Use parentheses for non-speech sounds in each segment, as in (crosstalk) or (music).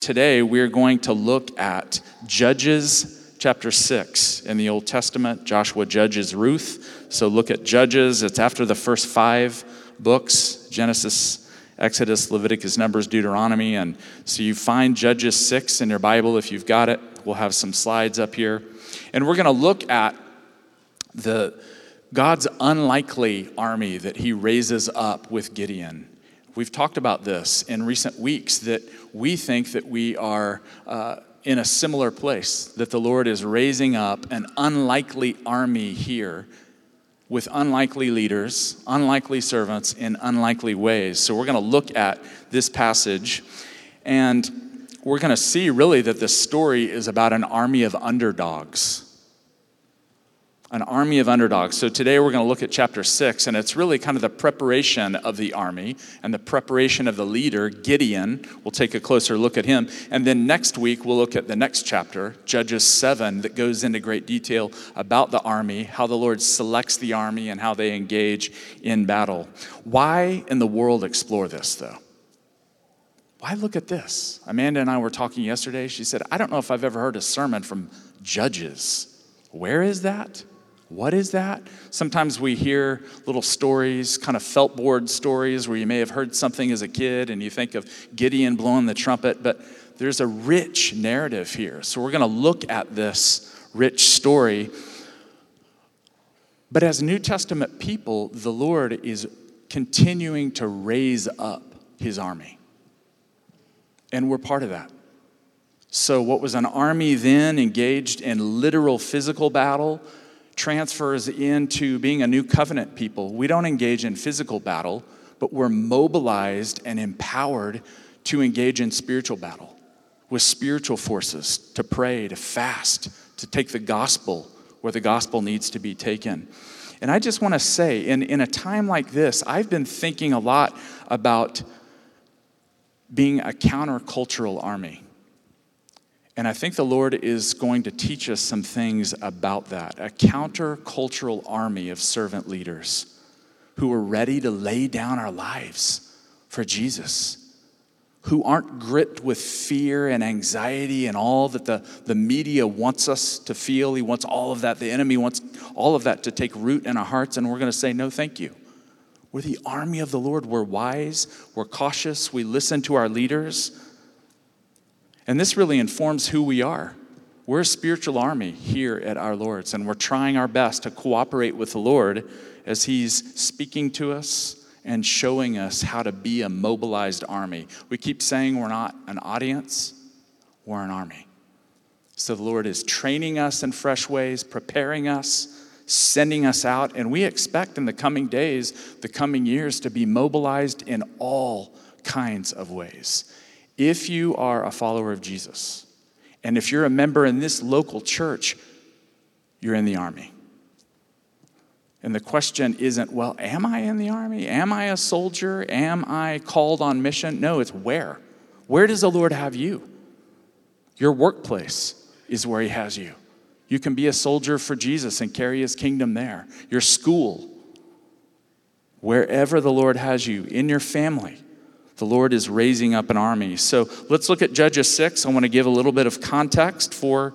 Today, we're going to look at Judges chapter 6 in the Old Testament. Joshua judges Ruth. So look at Judges. It's after the first five books Genesis, Exodus, Leviticus, Numbers, Deuteronomy. And so you find Judges 6 in your Bible if you've got it. We'll have some slides up here. And we're going to look at the God's unlikely army that he raises up with Gideon. We've talked about this in recent weeks that we think that we are uh, in a similar place, that the Lord is raising up an unlikely army here with unlikely leaders, unlikely servants in unlikely ways. So we're going to look at this passage and we're going to see really that this story is about an army of underdogs an army of underdogs. So today we're going to look at chapter six, and it's really kind of the preparation of the army and the preparation of the leader, Gideon. We'll take a closer look at him. And then next week we'll look at the next chapter, Judges 7, that goes into great detail about the army, how the Lord selects the army, and how they engage in battle. Why in the world explore this, though? Why look at this? Amanda and I were talking yesterday. She said, I don't know if I've ever heard a sermon from Judges. Where is that? What is that? Sometimes we hear little stories, kind of felt board stories, where you may have heard something as a kid and you think of Gideon blowing the trumpet, but there's a rich narrative here. So we're going to look at this rich story. But as New Testament people, the Lord is continuing to raise up his army. And we're part of that. So, what was an army then engaged in literal physical battle transfers into being a new covenant people. We don't engage in physical battle, but we're mobilized and empowered to engage in spiritual battle with spiritual forces, to pray, to fast, to take the gospel where the gospel needs to be taken. And I just want to say, in, in a time like this, I've been thinking a lot about being a countercultural army. And I think the Lord is going to teach us some things about that. A countercultural army of servant leaders who are ready to lay down our lives for Jesus, who aren't gripped with fear and anxiety and all that the, the media wants us to feel. He wants all of that. The enemy wants all of that to take root in our hearts, and we're going to say, No, thank you. We're the army of the Lord. We're wise, we're cautious, we listen to our leaders. And this really informs who we are. We're a spiritual army here at our Lord's, and we're trying our best to cooperate with the Lord as He's speaking to us and showing us how to be a mobilized army. We keep saying we're not an audience, we're an army. So the Lord is training us in fresh ways, preparing us, sending us out, and we expect in the coming days, the coming years, to be mobilized in all kinds of ways. If you are a follower of Jesus, and if you're a member in this local church, you're in the army. And the question isn't, well, am I in the army? Am I a soldier? Am I called on mission? No, it's where. Where does the Lord have you? Your workplace is where He has you. You can be a soldier for Jesus and carry His kingdom there. Your school, wherever the Lord has you, in your family. The Lord is raising up an army. So let's look at Judges 6. I want to give a little bit of context for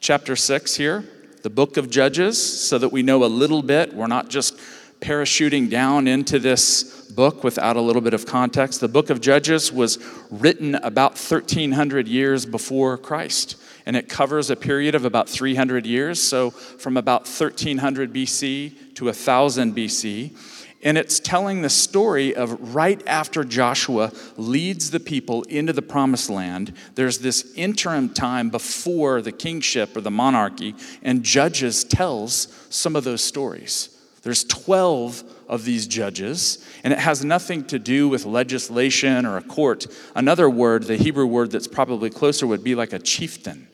chapter 6 here, the book of Judges, so that we know a little bit. We're not just parachuting down into this book without a little bit of context. The book of Judges was written about 1300 years before Christ, and it covers a period of about 300 years. So from about 1300 BC to 1000 BC. And it's telling the story of right after Joshua leads the people into the promised land, there's this interim time before the kingship or the monarchy, and Judges tells some of those stories. There's 12 of these judges, and it has nothing to do with legislation or a court. Another word, the Hebrew word that's probably closer, would be like a chieftain.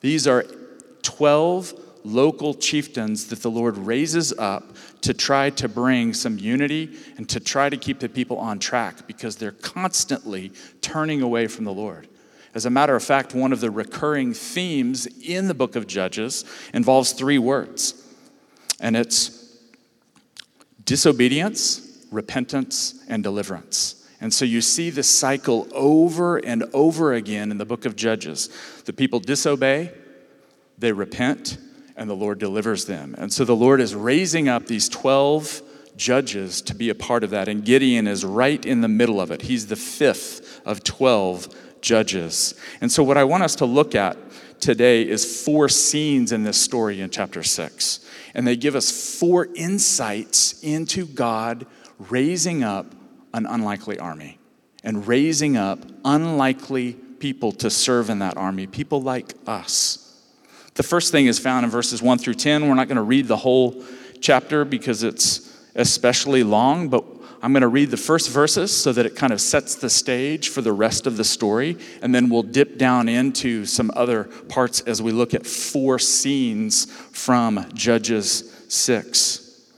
These are 12 local chieftains that the Lord raises up to try to bring some unity and to try to keep the people on track because they're constantly turning away from the Lord. As a matter of fact, one of the recurring themes in the book of Judges involves three words, and it's disobedience, repentance, and deliverance. And so you see this cycle over and over again in the book of Judges. The people disobey, they repent, and the Lord delivers them. And so the Lord is raising up these 12 judges to be a part of that. And Gideon is right in the middle of it. He's the fifth of 12 judges. And so, what I want us to look at today is four scenes in this story in chapter 6. And they give us four insights into God raising up an unlikely army and raising up unlikely people to serve in that army, people like us. The first thing is found in verses 1 through 10. We're not going to read the whole chapter because it's especially long, but I'm going to read the first verses so that it kind of sets the stage for the rest of the story. And then we'll dip down into some other parts as we look at four scenes from Judges 6.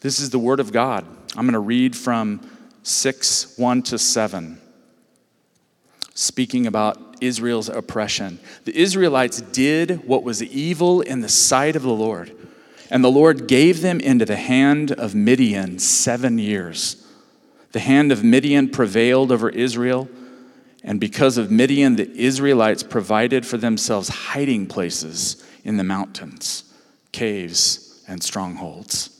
This is the Word of God. I'm going to read from 6 1 to 7, speaking about Israel's oppression. The Israelites did what was evil in the sight of the Lord. And the Lord gave them into the hand of Midian seven years. The hand of Midian prevailed over Israel, and because of Midian, the Israelites provided for themselves hiding places in the mountains, caves, and strongholds.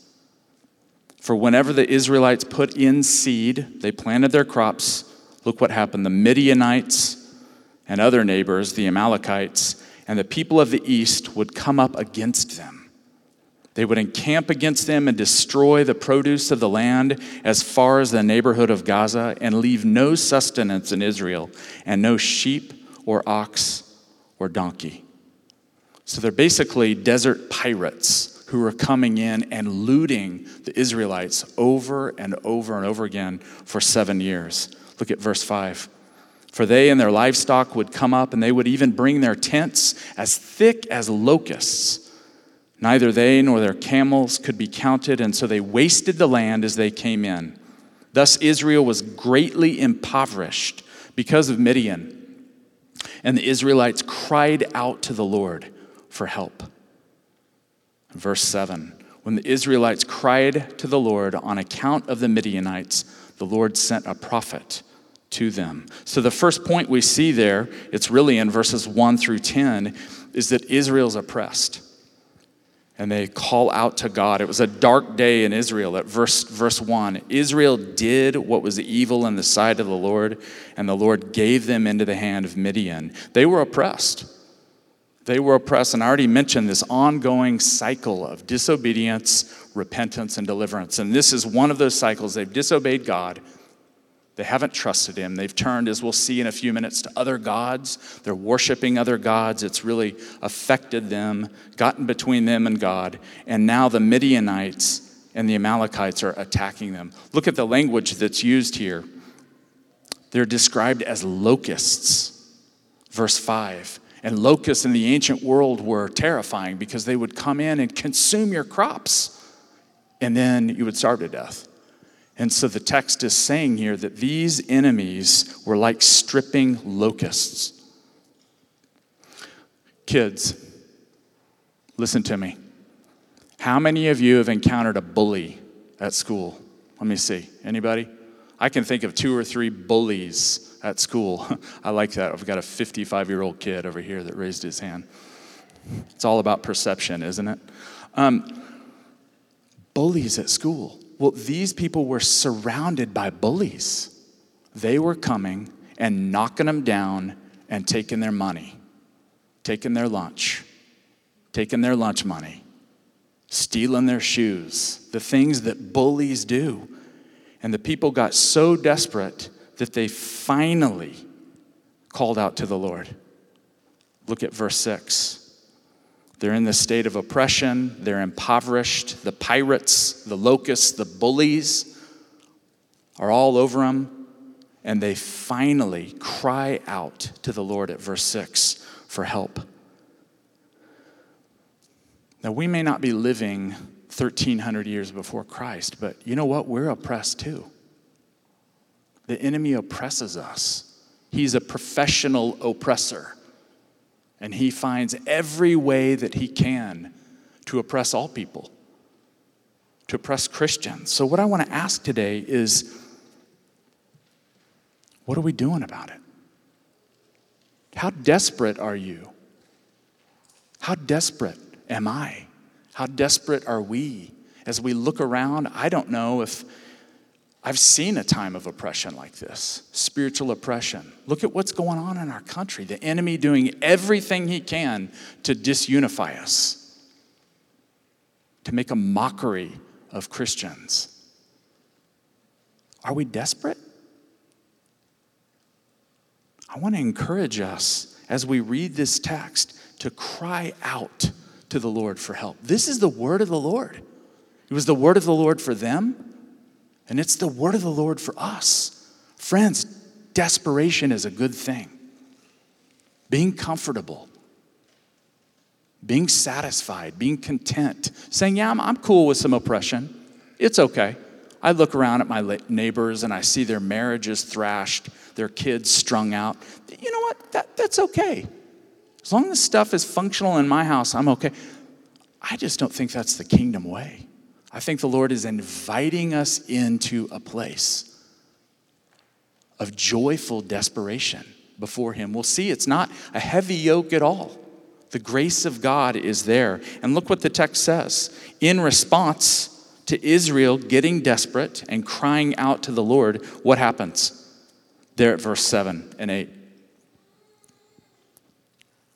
For whenever the Israelites put in seed, they planted their crops. Look what happened. The Midianites and other neighbors, the Amalekites, and the people of the east would come up against them they would encamp against them and destroy the produce of the land as far as the neighborhood of Gaza and leave no sustenance in Israel and no sheep or ox or donkey. So they're basically desert pirates who are coming in and looting the Israelites over and over and over again for seven years. Look at verse 5. For they and their livestock would come up, and they would even bring their tents as thick as locusts Neither they nor their camels could be counted, and so they wasted the land as they came in. Thus, Israel was greatly impoverished because of Midian. And the Israelites cried out to the Lord for help. Verse 7 When the Israelites cried to the Lord on account of the Midianites, the Lord sent a prophet to them. So, the first point we see there, it's really in verses 1 through 10, is that Israel's oppressed and they call out to God. It was a dark day in Israel at verse, verse 1. Israel did what was evil in the sight of the Lord, and the Lord gave them into the hand of Midian. They were oppressed. They were oppressed, and I already mentioned this ongoing cycle of disobedience, repentance, and deliverance. And this is one of those cycles. They've disobeyed God, they haven't trusted him. They've turned, as we'll see in a few minutes, to other gods. They're worshiping other gods. It's really affected them, gotten between them and God. And now the Midianites and the Amalekites are attacking them. Look at the language that's used here. They're described as locusts. Verse 5. And locusts in the ancient world were terrifying because they would come in and consume your crops, and then you would starve to death. And so the text is saying here that these enemies were like stripping locusts. Kids, listen to me. How many of you have encountered a bully at school? Let me see. Anybody? I can think of two or three bullies at school. (laughs) I like that. I've got a 55 year old kid over here that raised his hand. It's all about perception, isn't it? Um, bullies at school. Well, these people were surrounded by bullies. They were coming and knocking them down and taking their money, taking their lunch, taking their lunch money, stealing their shoes, the things that bullies do. And the people got so desperate that they finally called out to the Lord. Look at verse 6. They're in the state of oppression, they're impoverished. The pirates, the locusts, the bullies are all over them. And they finally cry out to the Lord at verse 6 for help. Now, we may not be living 1,300 years before Christ, but you know what? We're oppressed too. The enemy oppresses us, he's a professional oppressor. And he finds every way that he can to oppress all people, to oppress Christians. So, what I want to ask today is What are we doing about it? How desperate are you? How desperate am I? How desperate are we? As we look around, I don't know if I've seen a time of oppression like this spiritual oppression. Look at what's going on in our country. The enemy doing everything he can to disunify us, to make a mockery of Christians. Are we desperate? I want to encourage us as we read this text to cry out to the Lord for help. This is the word of the Lord. It was the word of the Lord for them, and it's the word of the Lord for us. Friends, desperation is a good thing. Being comfortable, being satisfied, being content, saying, Yeah, I'm, I'm cool with some oppression. It's okay. I look around at my neighbors and I see their marriages thrashed, their kids strung out. You know what? That, that's okay. As long as stuff is functional in my house, I'm okay. I just don't think that's the kingdom way. I think the Lord is inviting us into a place of joyful desperation before Him. We'll see it's not a heavy yoke at all. The grace of God is there. And look what the text says. In response to Israel getting desperate and crying out to the Lord, what happens? There at verse 7 and 8.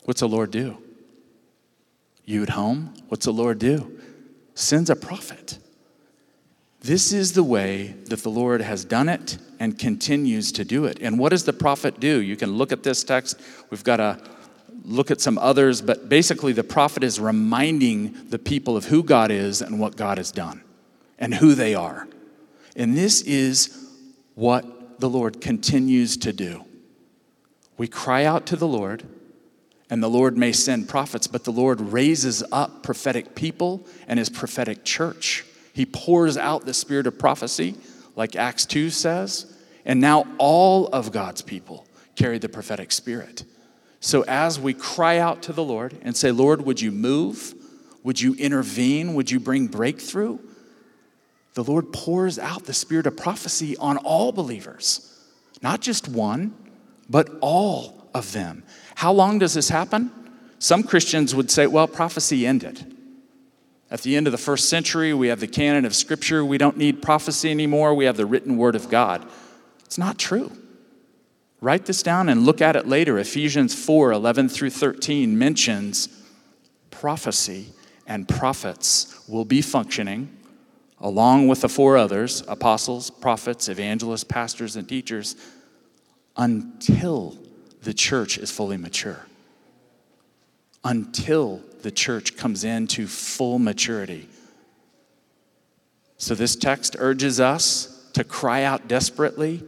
What's the Lord do? You at home? What's the Lord do? Sends a prophet. This is the way that the Lord has done it and continues to do it. And what does the prophet do? You can look at this text. We've got to look at some others, but basically, the prophet is reminding the people of who God is and what God has done and who they are. And this is what the Lord continues to do. We cry out to the Lord and the Lord may send prophets, but the Lord raises up prophetic people and his prophetic church. He pours out the spirit of prophecy, like Acts 2 says, and now all of God's people carry the prophetic spirit. So as we cry out to the Lord and say, Lord, would you move? Would you intervene? Would you bring breakthrough? The Lord pours out the spirit of prophecy on all believers, not just one, but all of them. How long does this happen? Some Christians would say, well, prophecy ended. At the end of the first century, we have the canon of Scripture. We don't need prophecy anymore. We have the written word of God. It's not true. Write this down and look at it later. Ephesians 4 11 through 13 mentions prophecy and prophets will be functioning along with the four others apostles, prophets, evangelists, pastors, and teachers until the church is fully mature. Until the church comes into full maturity. So, this text urges us to cry out desperately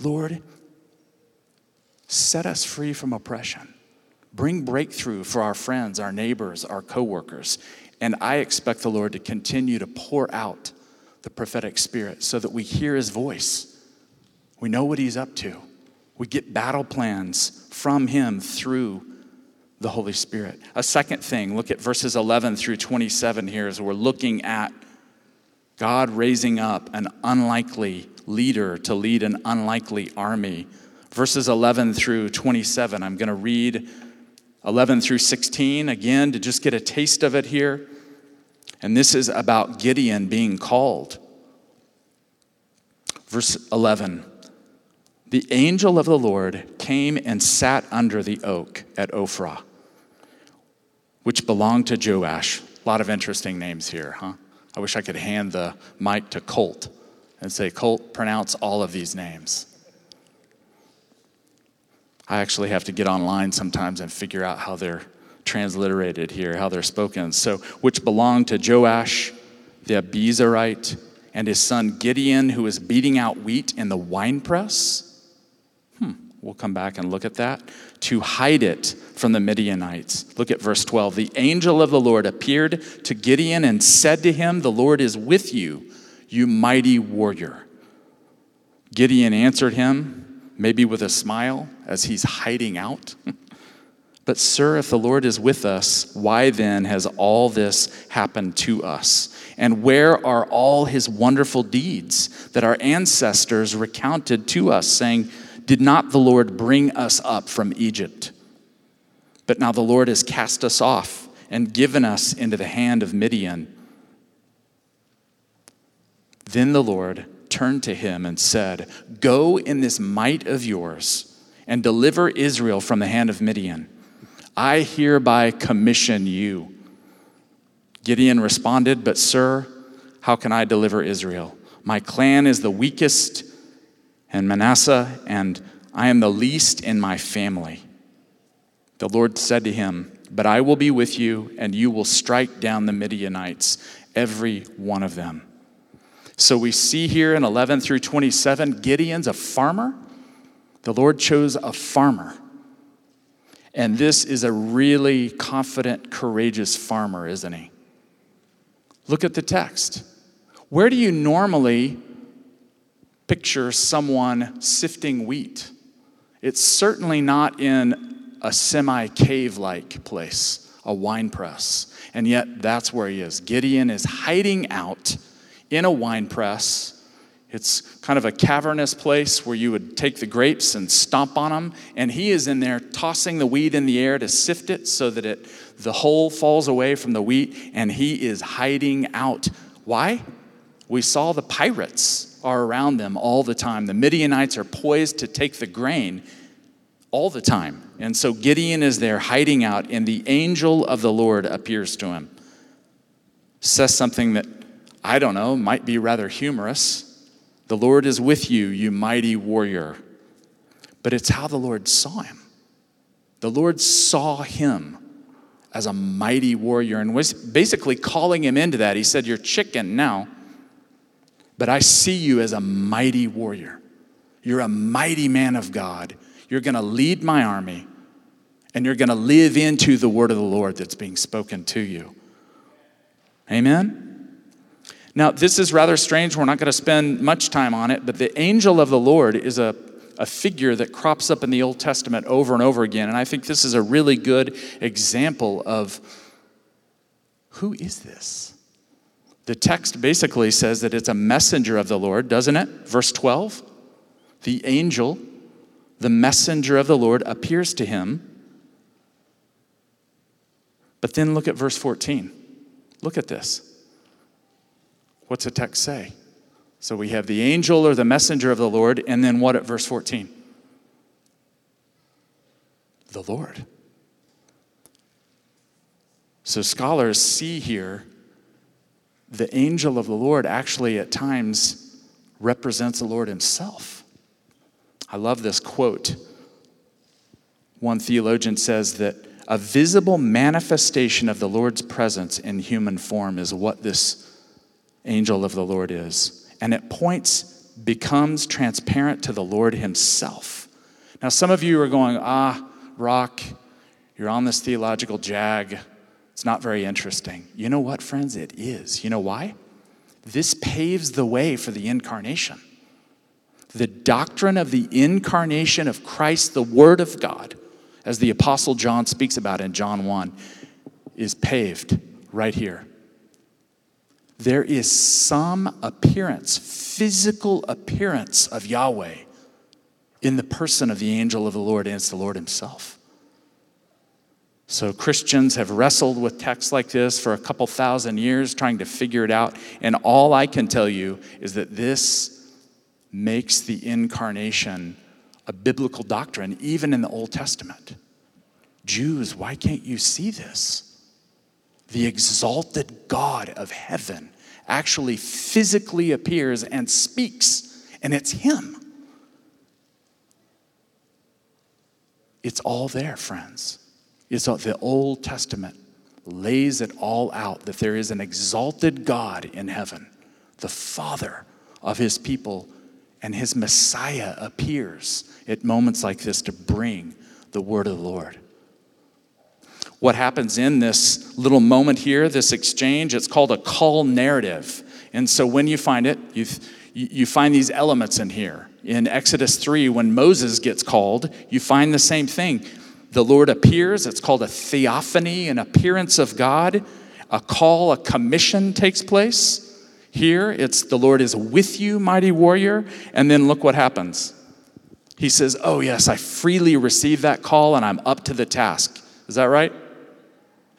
Lord, set us free from oppression. Bring breakthrough for our friends, our neighbors, our coworkers. And I expect the Lord to continue to pour out the prophetic spirit so that we hear his voice. We know what he's up to. We get battle plans from Him through the Holy Spirit. A second thing, look at verses 11 through 27 here as we're looking at God raising up an unlikely leader to lead an unlikely army. Verses 11 through 27, I'm going to read 11 through 16 again to just get a taste of it here. And this is about Gideon being called. Verse 11 the angel of the Lord came and sat under the oak at Ophrah, which belonged to Joash. A lot of interesting names here, huh? I wish I could hand the mic to Colt and say, Colt, pronounce all of these names. I actually have to get online sometimes and figure out how they're transliterated here, how they're spoken. So, which belonged to Joash the Abiezrite and his son Gideon, who was beating out wheat in the winepress. We'll come back and look at that. To hide it from the Midianites. Look at verse 12. The angel of the Lord appeared to Gideon and said to him, The Lord is with you, you mighty warrior. Gideon answered him, maybe with a smile, as he's hiding out. (laughs) but, sir, if the Lord is with us, why then has all this happened to us? And where are all his wonderful deeds that our ancestors recounted to us, saying, Did not the Lord bring us up from Egypt? But now the Lord has cast us off and given us into the hand of Midian. Then the Lord turned to him and said, Go in this might of yours and deliver Israel from the hand of Midian. I hereby commission you. Gideon responded, But, sir, how can I deliver Israel? My clan is the weakest, and Manasseh, and I am the least in my family. The Lord said to him, But I will be with you, and you will strike down the Midianites, every one of them. So we see here in 11 through 27, Gideon's a farmer. The Lord chose a farmer. And this is a really confident, courageous farmer, isn't he? Look at the text. Where do you normally picture someone sifting wheat? It's certainly not in a semi cave like place, a wine press. And yet, that's where he is. Gideon is hiding out in a wine press. It's kind of a cavernous place where you would take the grapes and stomp on them. And he is in there tossing the wheat in the air to sift it so that it, the whole falls away from the wheat. And he is hiding out. Why? We saw the pirates are around them all the time. The Midianites are poised to take the grain all the time. And so Gideon is there hiding out, and the angel of the Lord appears to him. Says something that I don't know, might be rather humorous. The Lord is with you, you mighty warrior. But it's how the Lord saw him. The Lord saw him as a mighty warrior and was basically calling him into that. He said, You're chicken now, but I see you as a mighty warrior. You're a mighty man of God. You're going to lead my army, and you're going to live into the word of the Lord that's being spoken to you. Amen? Now, this is rather strange. We're not going to spend much time on it, but the angel of the Lord is a, a figure that crops up in the Old Testament over and over again. And I think this is a really good example of who is this? The text basically says that it's a messenger of the Lord, doesn't it? Verse 12. The angel, the messenger of the Lord, appears to him. But then look at verse 14. Look at this. What's the text say? So we have the angel or the messenger of the Lord, and then what at verse 14? The Lord. So scholars see here the angel of the Lord actually at times represents the Lord himself. I love this quote. One theologian says that a visible manifestation of the Lord's presence in human form is what this angel of the Lord is. And it points, becomes transparent to the Lord Himself. Now, some of you are going, ah, Brock, you're on this theological jag. It's not very interesting. You know what, friends? It is. You know why? This paves the way for the incarnation. The doctrine of the incarnation of Christ, the Word of God, as the Apostle John speaks about in John 1, is paved right here there is some appearance, physical appearance of Yahweh in the person of the angel of the Lord, and it's the Lord Himself. So Christians have wrestled with texts like this for a couple thousand years, trying to figure it out. And all I can tell you is that this makes the incarnation a biblical doctrine, even in the Old Testament. Jews, why can't you see this? the exalted God of heaven actually physically appears and speaks, and it's Him. It's all there, friends. It's the Old Testament lays it all out that there is an exalted God in heaven, the Father of His people, and His Messiah appears at moments like this to bring the word of the Lord what happens in this little moment here, this exchange. It's called a call narrative. And so when you find it, you, you find these elements in here. In Exodus 3, when Moses gets called, you find the same thing. The Lord appears, it's called a theophany, an appearance of God. A call, a commission takes place. Here, it's the Lord is with you, mighty warrior. And then look what happens He says, Oh, yes, I freely receive that call and I'm up to the task. Is that right?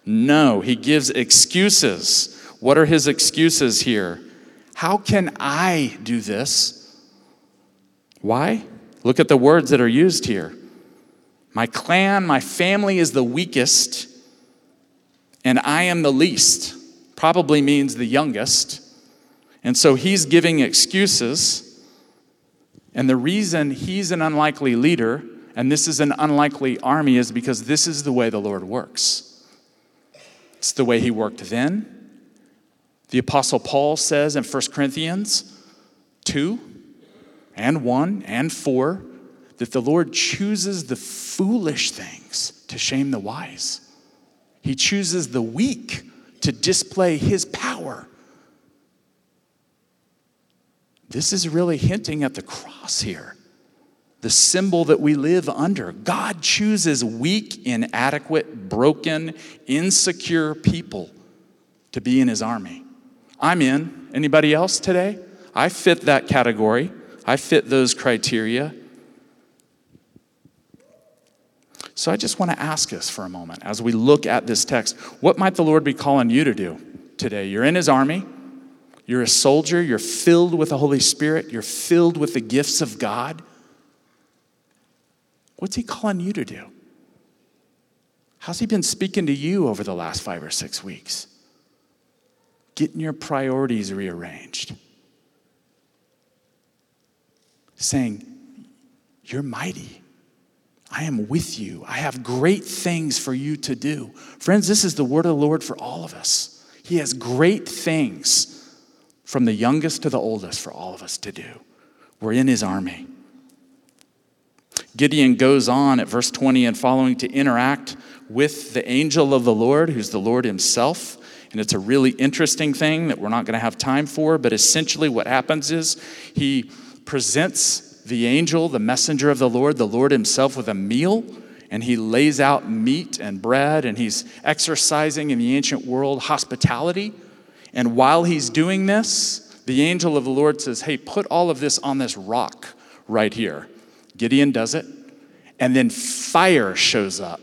No, he gives excuses. What are his excuses here? How can I do this? Why? Look at the words that are used here. My clan, my family is the weakest, and I am the least. Probably means the youngest. And so he's giving excuses. And the reason he's an unlikely leader and this is an unlikely army is because this is the way the Lord works. It's the way he worked then. The Apostle Paul says in 1 Corinthians 2 and 1 and 4 that the Lord chooses the foolish things to shame the wise. He chooses the weak to display his power. This is really hinting at the cross here, the symbol that we live under. God chooses weak, inadequate, broken, insecure people to be in his army. I'm in. Anybody else today? I fit that category. I fit those criteria. So I just want to ask us for a moment as we look at this text what might the Lord be calling you to do today? You're in His army, you're a soldier, you're filled with the Holy Spirit, you're filled with the gifts of God. What's He calling you to do? How's He been speaking to you over the last five or six weeks? Getting your priorities rearranged. Saying, You're mighty. I am with you. I have great things for you to do. Friends, this is the word of the Lord for all of us. He has great things from the youngest to the oldest for all of us to do. We're in his army. Gideon goes on at verse 20 and following to interact with the angel of the Lord, who's the Lord himself. And it's a really interesting thing that we're not going to have time for, but essentially what happens is he presents the angel, the messenger of the Lord, the Lord himself, with a meal, and he lays out meat and bread, and he's exercising in the ancient world hospitality. And while he's doing this, the angel of the Lord says, Hey, put all of this on this rock right here. Gideon does it, and then fire shows up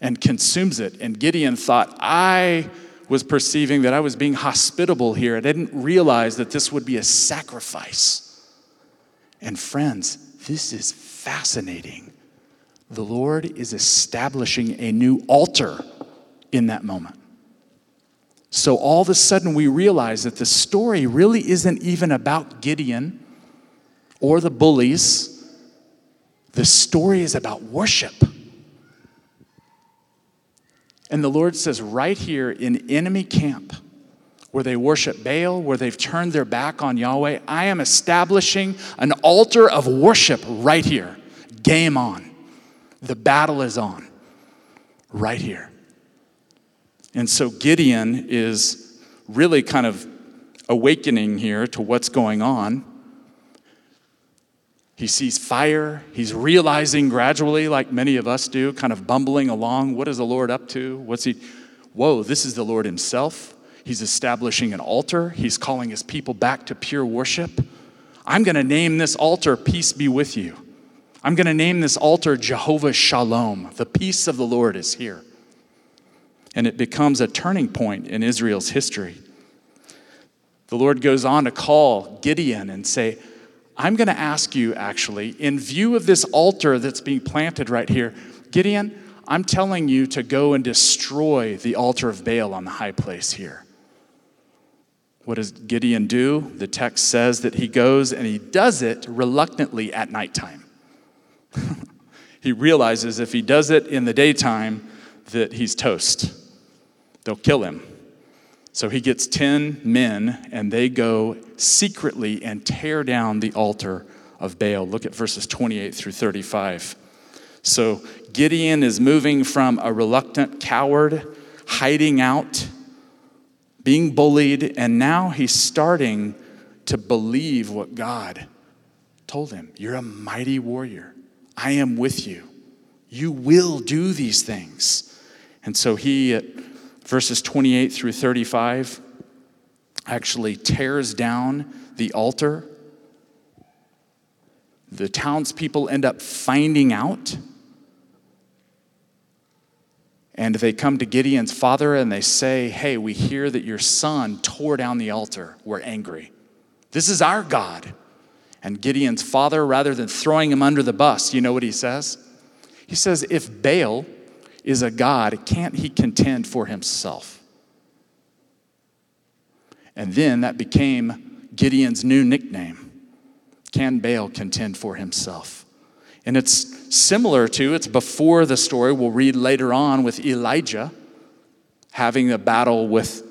and consumes it. And Gideon thought, I was perceiving that I was being hospitable here. I didn't realize that this would be a sacrifice. And friends, this is fascinating. The Lord is establishing a new altar in that moment. So all of a sudden, we realize that the story really isn't even about Gideon or the bullies. The story is about worship. And the Lord says, right here in enemy camp, where they worship Baal, where they've turned their back on Yahweh, I am establishing an altar of worship right here. Game on. The battle is on. Right here. And so Gideon is really kind of awakening here to what's going on. He sees fire. He's realizing gradually, like many of us do, kind of bumbling along. What is the Lord up to? What's he? Whoa, this is the Lord Himself. He's establishing an altar. He's calling His people back to pure worship. I'm going to name this altar Peace Be With You. I'm going to name this altar Jehovah Shalom. The peace of the Lord is here. And it becomes a turning point in Israel's history. The Lord goes on to call Gideon and say, I'm going to ask you, actually, in view of this altar that's being planted right here, Gideon, I'm telling you to go and destroy the altar of Baal on the high place here. What does Gideon do? The text says that he goes and he does it reluctantly at nighttime. (laughs) he realizes if he does it in the daytime, that he's toast. They'll kill him. So he gets 10 men and they go secretly and tear down the altar of Baal. Look at verses 28 through 35. So Gideon is moving from a reluctant coward, hiding out, being bullied, and now he's starting to believe what God told him. You're a mighty warrior. I am with you. You will do these things. And so he at verses 28 through 35 actually tears down the altar. the townspeople end up finding out. And they come to Gideon's father and they say, Hey, we hear that your son tore down the altar. We're angry. This is our God. And Gideon's father, rather than throwing him under the bus, you know what he says? He says, If Baal is a God, can't he contend for himself? And then that became Gideon's new nickname. Can Baal contend for himself? And it's similar to, it's before the story we'll read later on with Elijah having a battle with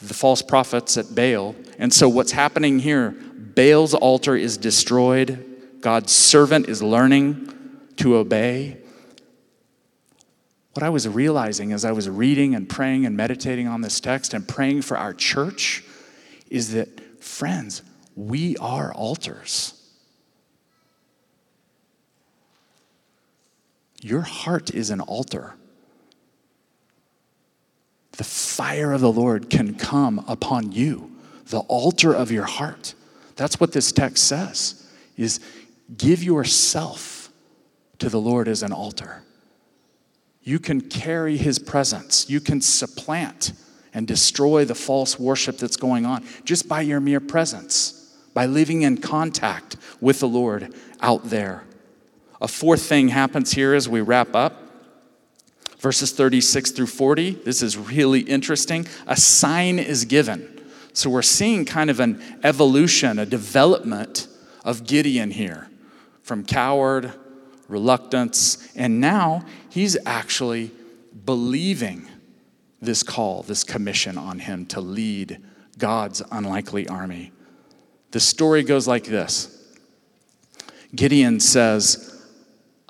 the false prophets at Baal. And so what's happening here, Baal's altar is destroyed. God's servant is learning to obey. What I was realizing as I was reading and praying and meditating on this text and praying for our church is that, friends, we are altars. Your heart is an altar. The fire of the Lord can come upon you, the altar of your heart. That's what this text says is give yourself to the Lord as an altar. You can carry his presence. You can supplant and destroy the false worship that's going on just by your mere presence, by living in contact with the Lord out there. A fourth thing happens here as we wrap up. Verses 36 through 40, this is really interesting. A sign is given. So we're seeing kind of an evolution, a development of Gideon here from coward, reluctance, and now he's actually believing this call, this commission on him to lead God's unlikely army. The story goes like this Gideon says,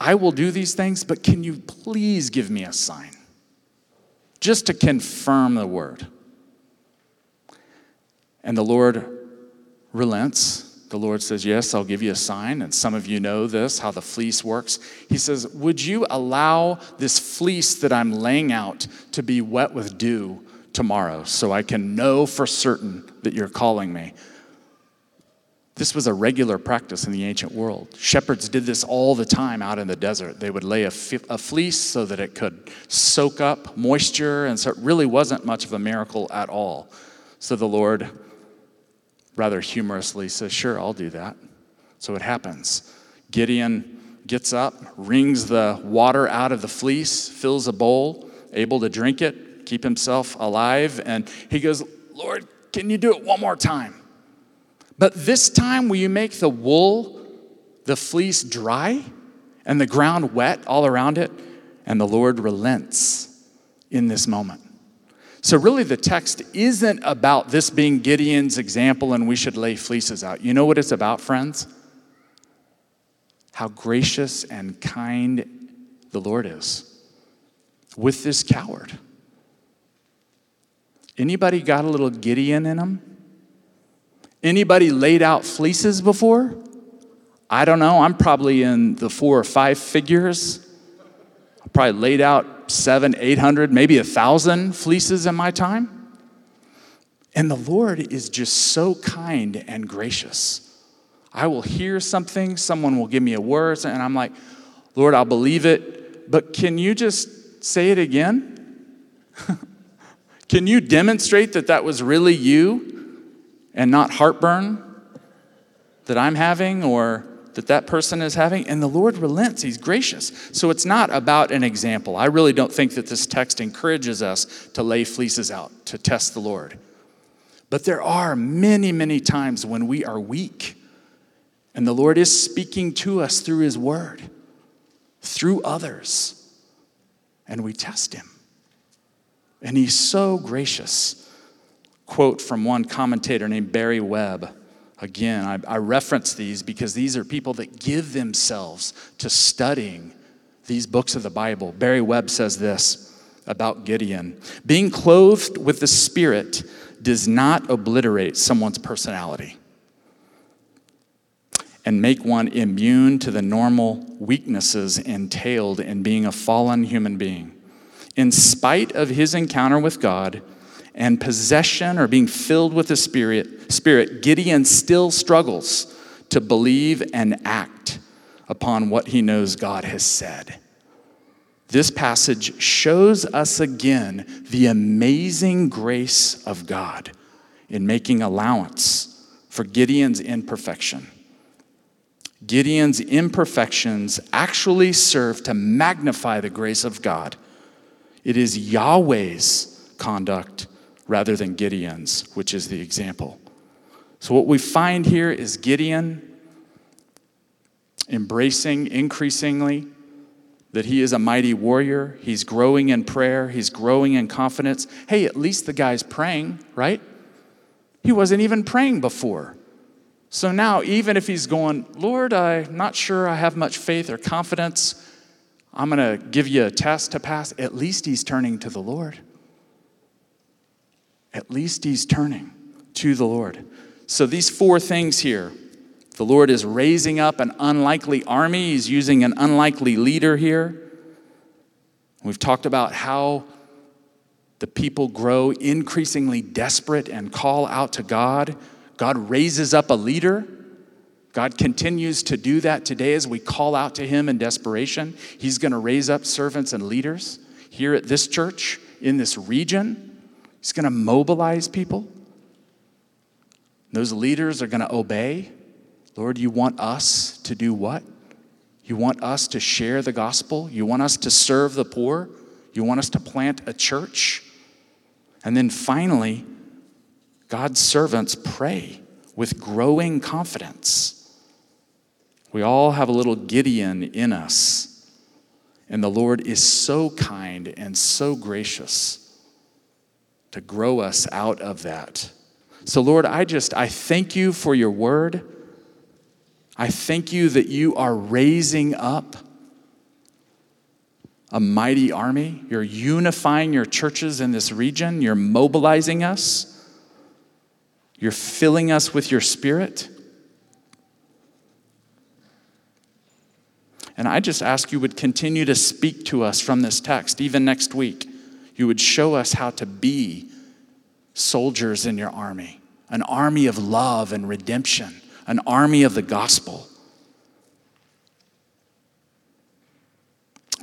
I will do these things, but can you please give me a sign? Just to confirm the word. And the Lord relents. The Lord says, Yes, I'll give you a sign. And some of you know this, how the fleece works. He says, Would you allow this fleece that I'm laying out to be wet with dew tomorrow so I can know for certain that you're calling me? This was a regular practice in the ancient world. Shepherds did this all the time out in the desert. They would lay a, a, fleece so that it could soak up moisture, and so it really wasn't much of a miracle at all. So the Lord, rather humorously, says, Sure, I'll do that. So it happens. Gideon gets up, wrings the water out of the fleece, fills a bowl, able to drink it, keep himself alive, and he goes, Lord, can you do it one more time? But this time, will you make the wool, the fleece dry, and the ground wet all around it? And the Lord relents in this moment. So, really, the text isn't about this being Gideon's example and we should lay fleeces out. You know what it's about, friends? How gracious and kind the Lord is with this coward. Anybody got a little Gideon in them? Anybody laid out fleeces before? I don't know. I'm probably in the four or five figures. I probably laid out seven, eight hundred, maybe a thousand fleeces in my time. And the Lord is just so kind and gracious. I will hear something, someone will give me a word, and I'm like, Lord, I'll believe it, but can you just say it again? (laughs) can you demonstrate that that was really you? And not heartburn that I'm having or that that person is having. And the Lord relents, He's gracious. So it's not about an example. I really don't think that this text encourages us to lay fleeces out to test the Lord. But there are many, many times when we are weak and the Lord is speaking to us through His Word, through others, and we test Him. And He's so gracious quote from one commentator named Barry Webb. Again, I, I reference these because these are people that give themselves to studying these books of the Bible. Barry Webb says this about Gideon Being clothed with the Spirit does not obliterate someone's personality and make one immune to the normal weaknesses entailed in being a fallen human being. In spite of his encounter with God, and possession or being filled with the Spirit, Spirit, Gideon still struggles to believe and act upon what he knows God has said. This passage shows us again the amazing grace of God in making allowance for Gideon's imperfection. Gideon's imperfections actually serve to magnify the grace of God. It is Yahweh's conduct rather than Gideon's, which is the example. So, what we find here is Gideon embracing increasingly that he is a mighty warrior. He's growing in prayer, he's growing in confidence. Hey, at least the guy's praying, right? He wasn't even praying before. So now, even if he's going, Lord, I'm not sure I have much faith or confidence, I'm going to give you a test to pass, at least he's turning to the Lord. At least he's turning to the Lord. So, these four things here the Lord is raising up an unlikely army, He's using an unlikely leader here. We've talked about how the people grow increasingly desperate and call out to God. God raises up a leader. God continues to do that today as we call out to Him in desperation. He's going to raise up servants and leaders here at this church, in this region. He's going to mobilize people. Those leaders are going to obey. Lord, you want us to do what? You want us to share the gospel? You want us to serve the poor? You want us to plant a church? And then finally, God's servants pray with growing confidence. We all have a little Gideon in us, and the Lord is so kind and so gracious to grow us out of that. So, Lord, I just, I thank you for your word. I thank you that you are raising up a mighty army. You're unifying your churches in this region. You're mobilizing us. You're filling us with your spirit. And I just ask you would continue to speak to us from this text, even next week. You would show us how to be soldiers in your army, an army of love and redemption, an army of the gospel.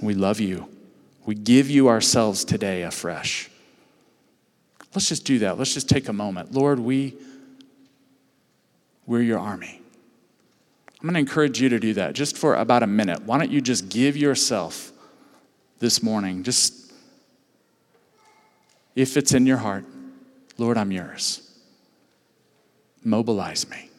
We love you. We give you ourselves today afresh. Let's just do that. Let's just take a moment. Lord, we we're your army. I'm going to encourage you to do that just for about a minute. Why don't you just give yourself this morning, just if it's in your heart, Lord, I'm yours. Mobilize me.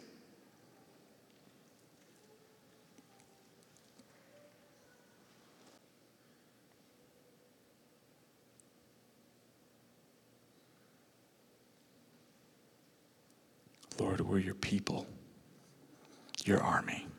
Lord, we're your people, your army.